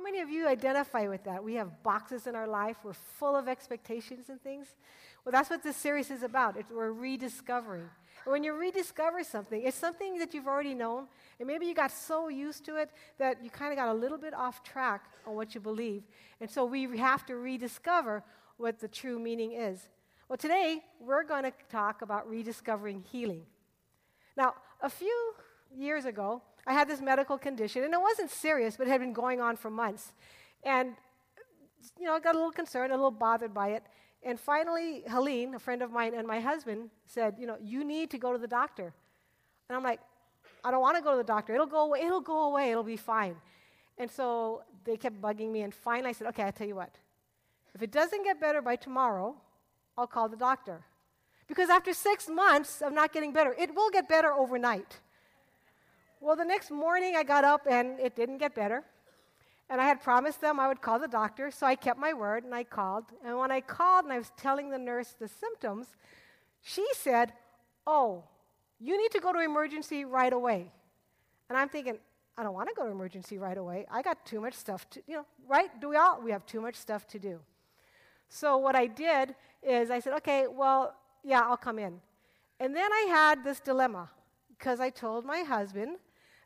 How many of you identify with that? We have boxes in our life, we're full of expectations and things. Well, that's what this series is about. It's, we're rediscovering. And when you rediscover something, it's something that you've already known, and maybe you got so used to it that you kind of got a little bit off track on what you believe. And so we have to rediscover what the true meaning is. Well, today we're going to talk about rediscovering healing. Now, a few years ago, I had this medical condition, and it wasn't serious, but it had been going on for months. And, you know, I got a little concerned, a little bothered by it. And finally, Helene, a friend of mine, and my husband said, You know, you need to go to the doctor. And I'm like, I don't want to go to the doctor. It'll go away. It'll go away. It'll be fine. And so they kept bugging me. And finally, I said, Okay, I'll tell you what. If it doesn't get better by tomorrow, I'll call the doctor. Because after six months of not getting better, it will get better overnight. Well, the next morning I got up and it didn't get better. And I had promised them I would call the doctor, so I kept my word and I called. And when I called and I was telling the nurse the symptoms, she said, Oh, you need to go to emergency right away. And I'm thinking, I don't want to go to emergency right away. I got too much stuff to, you know, right? Do we all? We have too much stuff to do. So what I did is I said, okay, well, yeah, I'll come in. And then I had this dilemma because I told my husband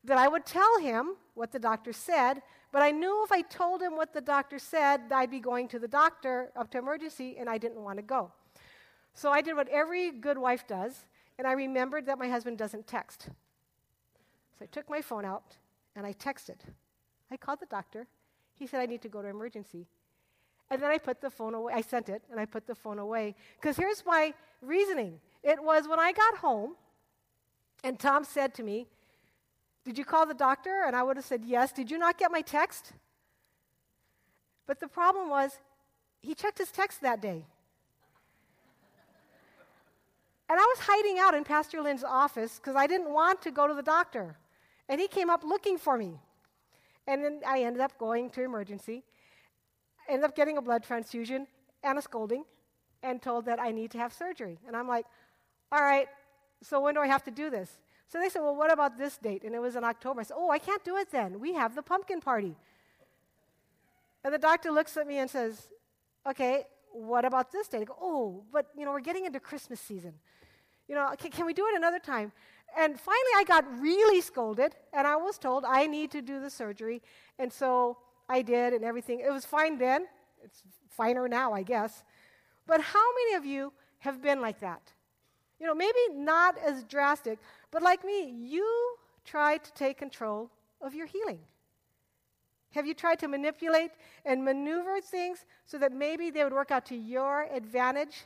that I would tell him what the doctor said, but I knew if I told him what the doctor said, I'd be going to the doctor up to emergency, and I didn't want to go. So I did what every good wife does, and I remembered that my husband doesn't text. So I took my phone out and I texted. I called the doctor. He said, I need to go to emergency. And then I put the phone away. I sent it and I put the phone away. Because here's my reasoning it was when I got home, and Tom said to me, did you call the doctor? And I would have said, Yes. Did you not get my text? But the problem was, he checked his text that day. And I was hiding out in Pastor Lynn's office because I didn't want to go to the doctor. And he came up looking for me. And then I ended up going to emergency, ended up getting a blood transfusion and a scolding, and told that I need to have surgery. And I'm like, all right, so when do I have to do this? So they said, Well, what about this date? And it was in October. I said, Oh, I can't do it then. We have the pumpkin party. And the doctor looks at me and says, Okay, what about this date? I go, Oh, but you know, we're getting into Christmas season. You know, can, can we do it another time? And finally, I got really scolded, and I was told I need to do the surgery. And so I did, and everything. It was fine then. It's finer now, I guess. But how many of you have been like that? You know, maybe not as drastic, but like me, you try to take control of your healing. Have you tried to manipulate and maneuver things so that maybe they would work out to your advantage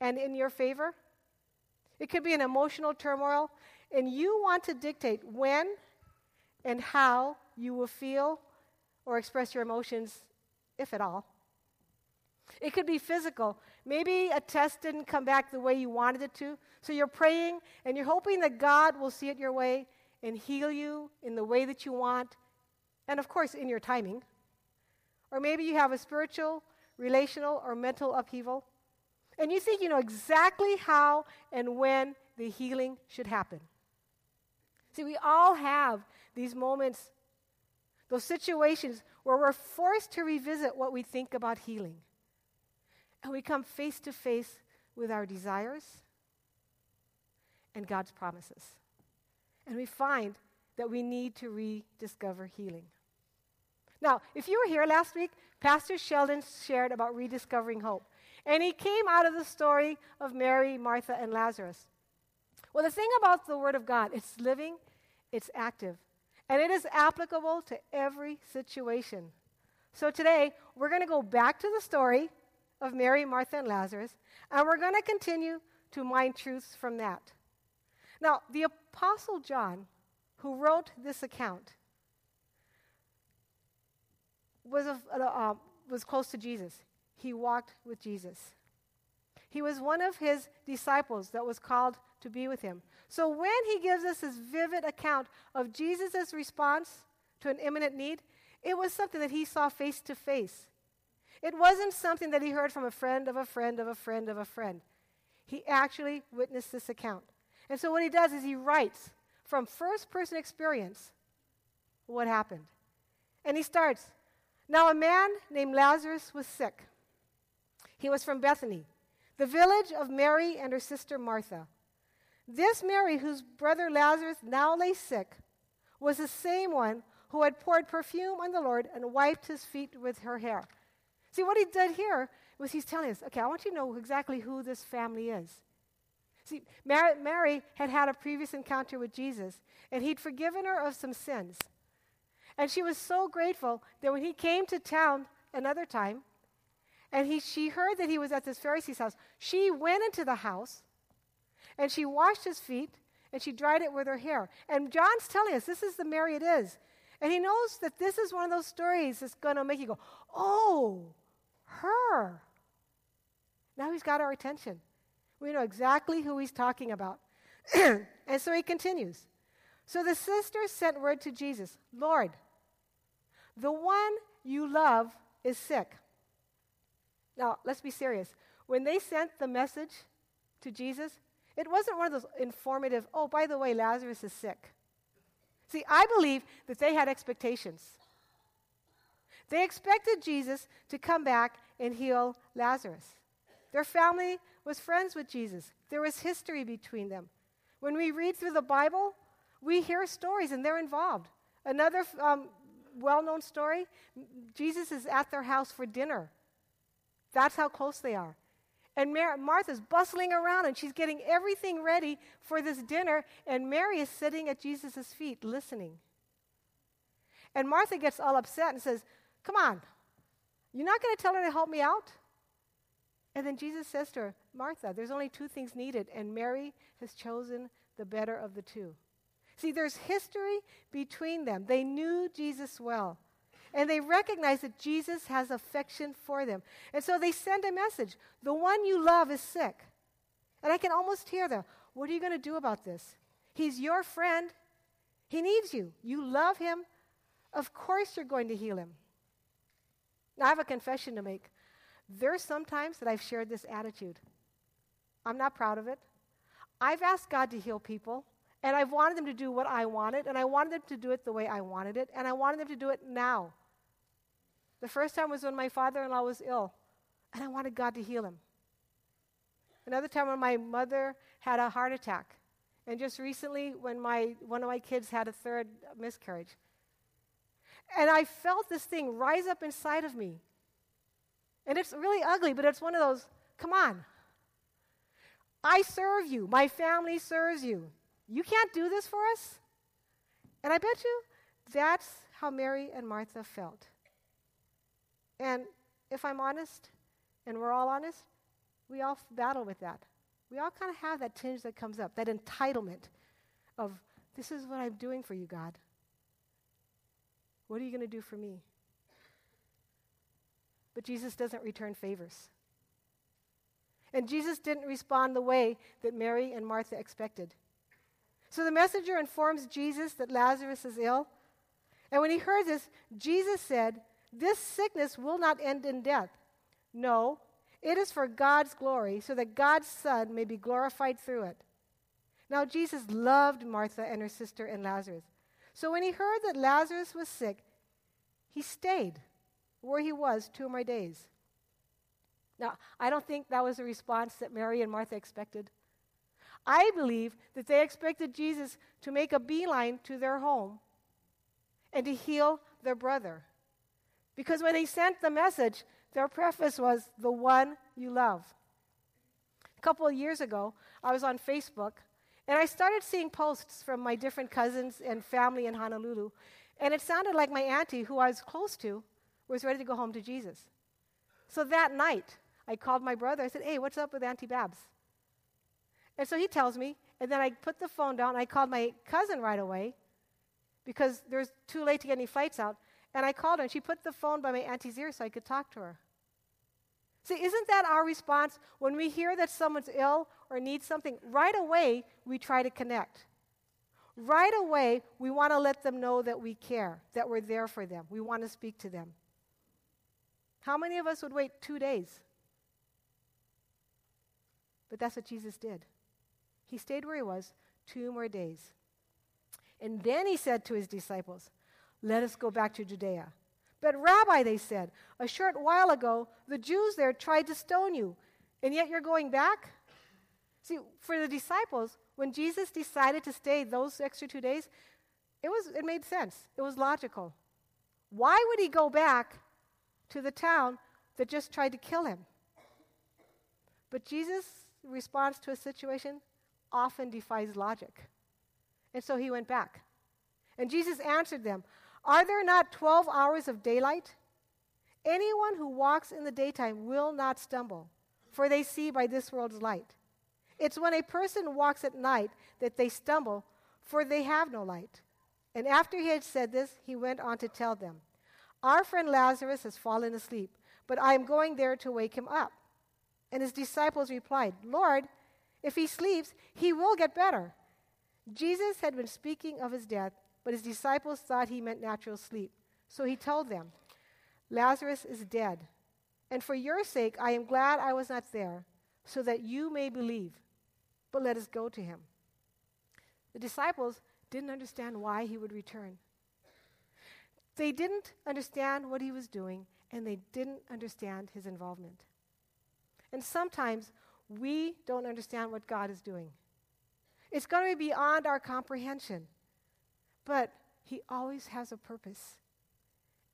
and in your favor? It could be an emotional turmoil, and you want to dictate when and how you will feel or express your emotions, if at all. It could be physical. Maybe a test didn't come back the way you wanted it to. So you're praying and you're hoping that God will see it your way and heal you in the way that you want. And of course, in your timing. Or maybe you have a spiritual, relational, or mental upheaval. And you think you know exactly how and when the healing should happen. See, we all have these moments, those situations where we're forced to revisit what we think about healing. And we come face to face with our desires and God's promises. And we find that we need to rediscover healing. Now, if you were here last week, Pastor Sheldon shared about rediscovering hope. And he came out of the story of Mary, Martha, and Lazarus. Well, the thing about the Word of God, it's living, it's active, and it is applicable to every situation. So today, we're going to go back to the story of Mary, Martha, and Lazarus, and we're going to continue to mine truths from that. Now, the Apostle John, who wrote this account, was, a, uh, was close to Jesus. He walked with Jesus. He was one of his disciples that was called to be with him. So when he gives us this vivid account of Jesus' response to an imminent need, it was something that he saw face to face. It wasn't something that he heard from a friend of a friend of a friend of a friend. He actually witnessed this account. And so what he does is he writes from first person experience what happened. And he starts, Now, a man named Lazarus was sick. He was from Bethany, the village of Mary and her sister Martha. This Mary, whose brother Lazarus now lay sick, was the same one who had poured perfume on the Lord and wiped his feet with her hair. See, what he did here was he's telling us, okay, I want you to know exactly who this family is. See, Mary, Mary had had a previous encounter with Jesus, and he'd forgiven her of some sins. And she was so grateful that when he came to town another time, and he, she heard that he was at this Pharisee's house, she went into the house and she washed his feet and she dried it with her hair. And John's telling us this is the Mary it is. And he knows that this is one of those stories that's going to make you go, oh, her. Now he's got our attention. We know exactly who he's talking about. and so he continues. So the sisters sent word to Jesus Lord, the one you love is sick. Now, let's be serious. When they sent the message to Jesus, it wasn't one of those informative, oh, by the way, Lazarus is sick. See, I believe that they had expectations. They expected Jesus to come back and heal Lazarus. Their family was friends with Jesus, there was history between them. When we read through the Bible, we hear stories and they're involved. Another um, well known story Jesus is at their house for dinner. That's how close they are. And Mar- Martha's bustling around and she's getting everything ready for this dinner, and Mary is sitting at Jesus' feet listening. And Martha gets all upset and says, Come on, you're not going to tell her to help me out? And then Jesus says to her, Martha, there's only two things needed, and Mary has chosen the better of the two. See, there's history between them. They knew Jesus well. And they recognize that Jesus has affection for them. And so they send a message The one you love is sick. And I can almost hear them. What are you going to do about this? He's your friend. He needs you. You love him. Of course, you're going to heal him. Now, I have a confession to make. There's sometimes that I've shared this attitude. I'm not proud of it. I've asked God to heal people, and I've wanted them to do what I wanted, and I wanted them to do it the way I wanted it, and I wanted them to do it now. The first time was when my father in law was ill, and I wanted God to heal him. Another time when my mother had a heart attack. And just recently, when my, one of my kids had a third miscarriage. And I felt this thing rise up inside of me. And it's really ugly, but it's one of those come on. I serve you. My family serves you. You can't do this for us? And I bet you that's how Mary and Martha felt. And if I'm honest, and we're all honest, we all battle with that. We all kind of have that tinge that comes up, that entitlement of, this is what I'm doing for you, God. What are you going to do for me? But Jesus doesn't return favors. And Jesus didn't respond the way that Mary and Martha expected. So the messenger informs Jesus that Lazarus is ill. And when he heard this, Jesus said, This sickness will not end in death. No, it is for God's glory, so that God's Son may be glorified through it. Now, Jesus loved Martha and her sister and Lazarus. So when he heard that Lazarus was sick, he stayed where he was two more days. Now, I don't think that was the response that Mary and Martha expected. I believe that they expected Jesus to make a beeline to their home and to heal their brother. Because when they sent the message, their preface was, The one you love. A couple of years ago, I was on Facebook and I started seeing posts from my different cousins and family in Honolulu. And it sounded like my auntie, who I was close to, was ready to go home to Jesus. So that night, I called my brother. I said, Hey, what's up with Auntie Babs? And so he tells me, and then I put the phone down. I called my cousin right away because there's too late to get any flights out. And I called her, and she put the phone by my auntie's ear so I could talk to her. See, isn't that our response when we hear that someone's ill or needs something? Right away, we try to connect. Right away, we want to let them know that we care, that we're there for them. We want to speak to them. How many of us would wait two days? But that's what Jesus did. He stayed where he was two more days. And then he said to his disciples, Let us go back to Judea. But, Rabbi, they said, a short while ago, the Jews there tried to stone you, and yet you're going back? See, for the disciples, when Jesus decided to stay those extra two days, it, was, it made sense. It was logical. Why would he go back to the town that just tried to kill him? But Jesus' response to a situation often defies logic. And so he went back. And Jesus answered them Are there not 12 hours of daylight? Anyone who walks in the daytime will not stumble, for they see by this world's light. It's when a person walks at night that they stumble, for they have no light. And after he had said this, he went on to tell them, Our friend Lazarus has fallen asleep, but I am going there to wake him up. And his disciples replied, Lord, if he sleeps, he will get better. Jesus had been speaking of his death, but his disciples thought he meant natural sleep. So he told them, Lazarus is dead. And for your sake, I am glad I was not there, so that you may believe but let us go to him. The disciples didn't understand why he would return. They didn't understand what he was doing, and they didn't understand his involvement. And sometimes we don't understand what God is doing. It's going to be beyond our comprehension. But he always has a purpose.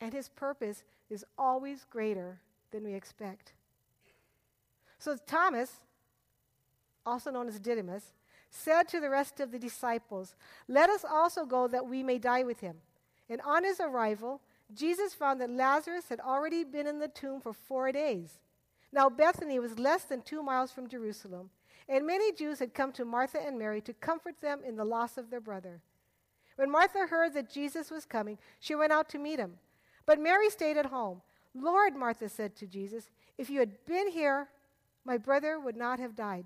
And his purpose is always greater than we expect. So Thomas also known as Didymus, said to the rest of the disciples, Let us also go that we may die with him. And on his arrival, Jesus found that Lazarus had already been in the tomb for four days. Now, Bethany was less than two miles from Jerusalem, and many Jews had come to Martha and Mary to comfort them in the loss of their brother. When Martha heard that Jesus was coming, she went out to meet him. But Mary stayed at home. Lord, Martha said to Jesus, if you had been here, my brother would not have died.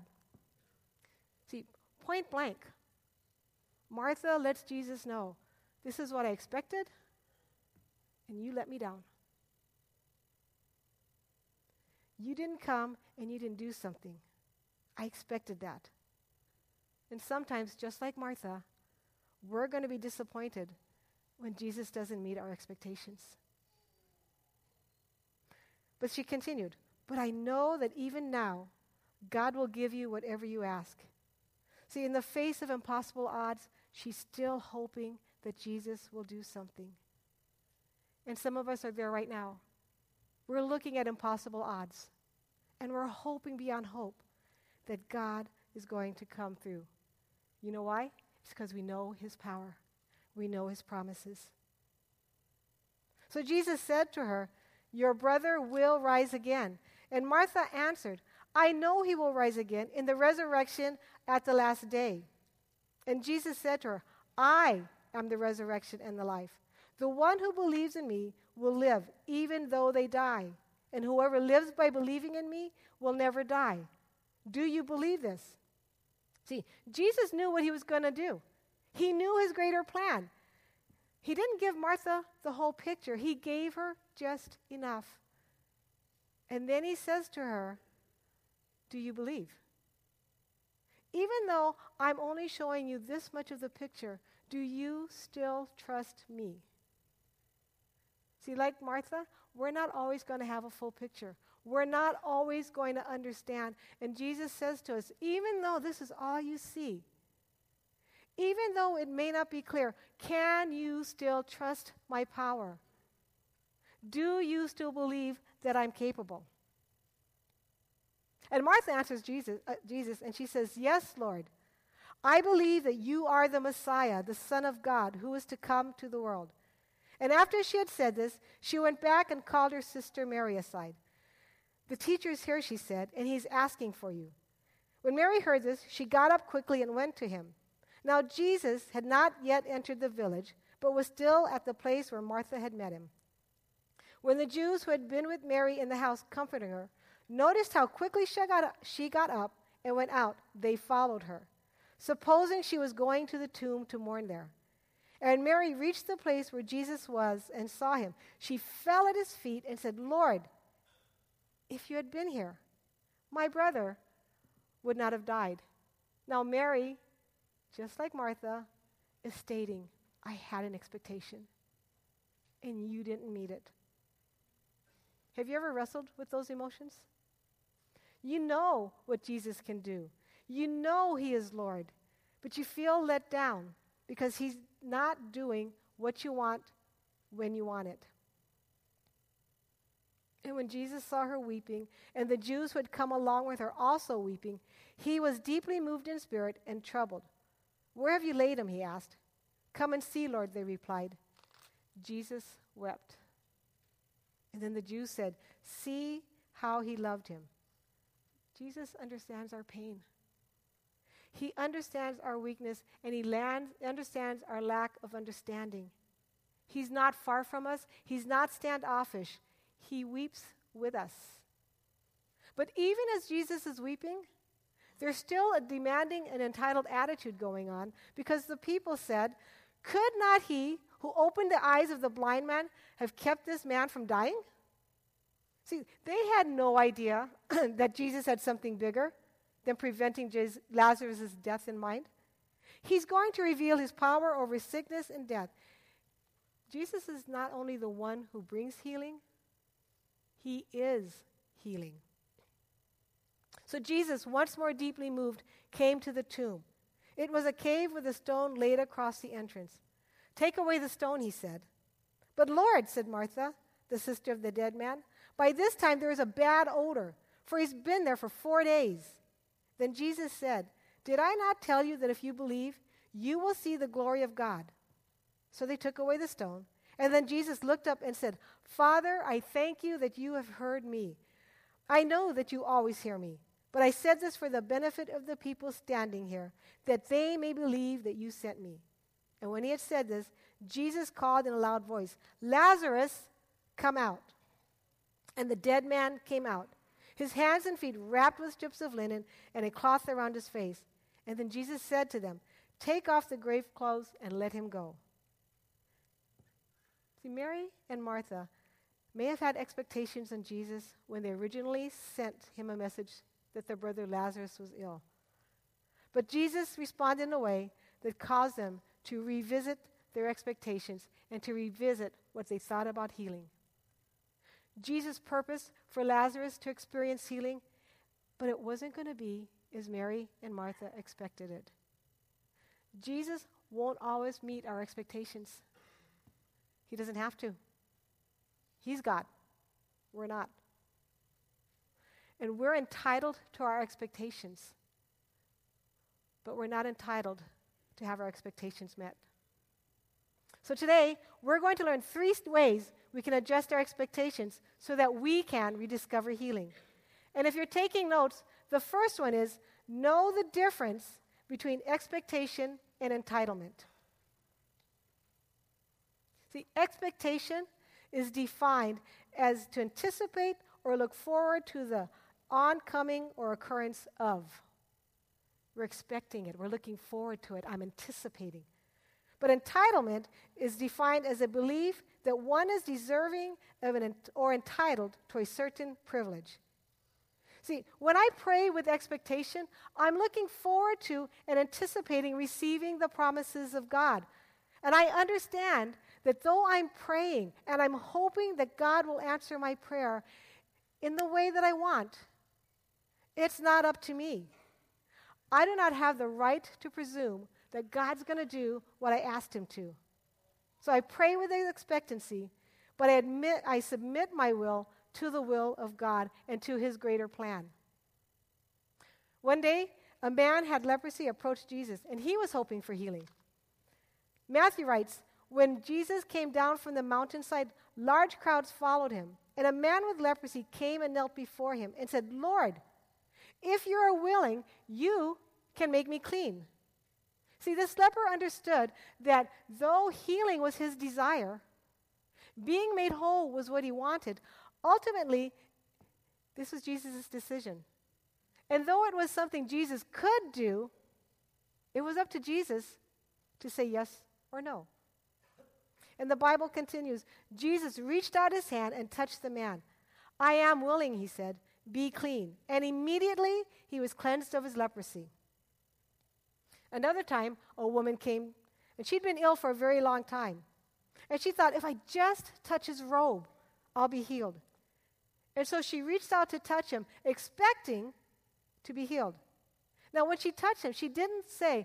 Point blank. Martha lets Jesus know this is what I expected, and you let me down. You didn't come and you didn't do something. I expected that. And sometimes, just like Martha, we're going to be disappointed when Jesus doesn't meet our expectations. But she continued, But I know that even now, God will give you whatever you ask. See, in the face of impossible odds, she's still hoping that Jesus will do something. And some of us are there right now. We're looking at impossible odds, and we're hoping beyond hope that God is going to come through. You know why? It's because we know his power, we know his promises. So Jesus said to her, Your brother will rise again. And Martha answered, I know he will rise again in the resurrection at the last day. And Jesus said to her, I am the resurrection and the life. The one who believes in me will live even though they die. And whoever lives by believing in me will never die. Do you believe this? See, Jesus knew what he was going to do, he knew his greater plan. He didn't give Martha the whole picture, he gave her just enough. And then he says to her, Do you believe? Even though I'm only showing you this much of the picture, do you still trust me? See, like Martha, we're not always going to have a full picture. We're not always going to understand. And Jesus says to us, even though this is all you see, even though it may not be clear, can you still trust my power? Do you still believe that I'm capable? And Martha answers Jesus, uh, Jesus, and she says, Yes, Lord. I believe that you are the Messiah, the Son of God, who is to come to the world. And after she had said this, she went back and called her sister Mary aside. The teacher is here, she said, and he's asking for you. When Mary heard this, she got up quickly and went to him. Now, Jesus had not yet entered the village, but was still at the place where Martha had met him. When the Jews who had been with Mary in the house comforting her noticed how quickly she got, up, she got up and went out, they followed her, supposing she was going to the tomb to mourn there. And Mary reached the place where Jesus was and saw him. She fell at his feet and said, Lord, if you had been here, my brother would not have died. Now, Mary, just like Martha, is stating, I had an expectation, and you didn't meet it. Have you ever wrestled with those emotions? You know what Jesus can do. You know He is Lord, but you feel let down because He's not doing what you want when you want it. And when Jesus saw her weeping, and the Jews who had come along with her also weeping, he was deeply moved in spirit and troubled. Where have you laid him? he asked. Come and see, Lord, they replied. Jesus wept. And then the Jews said, See how he loved him. Jesus understands our pain. He understands our weakness and he land, understands our lack of understanding. He's not far from us, he's not standoffish. He weeps with us. But even as Jesus is weeping, there's still a demanding and entitled attitude going on because the people said, Could not he who opened the eyes of the blind man have kept this man from dying? See, they had no idea that Jesus had something bigger than preventing Lazarus' death in mind. He's going to reveal his power over sickness and death. Jesus is not only the one who brings healing, he is healing. So Jesus, once more deeply moved, came to the tomb. It was a cave with a stone laid across the entrance. Take away the stone, he said. But Lord, said Martha, the sister of the dead man, by this time there is a bad odor, for he's been there for four days. Then Jesus said, Did I not tell you that if you believe, you will see the glory of God? So they took away the stone. And then Jesus looked up and said, Father, I thank you that you have heard me. I know that you always hear me, but I said this for the benefit of the people standing here, that they may believe that you sent me. And when he had said this, Jesus called in a loud voice, Lazarus, come out. And the dead man came out, his hands and feet wrapped with strips of linen and a cloth around his face. And then Jesus said to them, Take off the grave clothes and let him go. See, Mary and Martha may have had expectations on Jesus when they originally sent him a message that their brother Lazarus was ill. But Jesus responded in a way that caused them to revisit their expectations and to revisit what they thought about healing. Jesus' purpose for Lazarus to experience healing, but it wasn't going to be as Mary and Martha expected it. Jesus won't always meet our expectations. He doesn't have to. He's God. We're not. And we're entitled to our expectations, but we're not entitled to have our expectations met. So today, we're going to learn three ways we can adjust our expectations so that we can rediscover healing. And if you're taking notes, the first one is know the difference between expectation and entitlement. See, expectation is defined as to anticipate or look forward to the oncoming or occurrence of. We're expecting it, we're looking forward to it, I'm anticipating. But entitlement is defined as a belief that one is deserving of an or entitled to a certain privilege. See, when I pray with expectation, I'm looking forward to and anticipating receiving the promises of God. And I understand that though I'm praying and I'm hoping that God will answer my prayer in the way that I want, it's not up to me. I do not have the right to presume that God's going to do what I asked him to. So I pray with expectancy, but I admit I submit my will to the will of God and to his greater plan. One day, a man had leprosy approached Jesus, and he was hoping for healing. Matthew writes, when Jesus came down from the mountainside, large crowds followed him. And a man with leprosy came and knelt before him and said, Lord, if you are willing, you can make me clean. See, this leper understood that though healing was his desire, being made whole was what he wanted. Ultimately, this was Jesus' decision. And though it was something Jesus could do, it was up to Jesus to say yes or no. And the Bible continues Jesus reached out his hand and touched the man. I am willing, he said, be clean. And immediately he was cleansed of his leprosy. Another time, a woman came, and she'd been ill for a very long time. And she thought, if I just touch his robe, I'll be healed. And so she reached out to touch him, expecting to be healed. Now, when she touched him, she didn't say,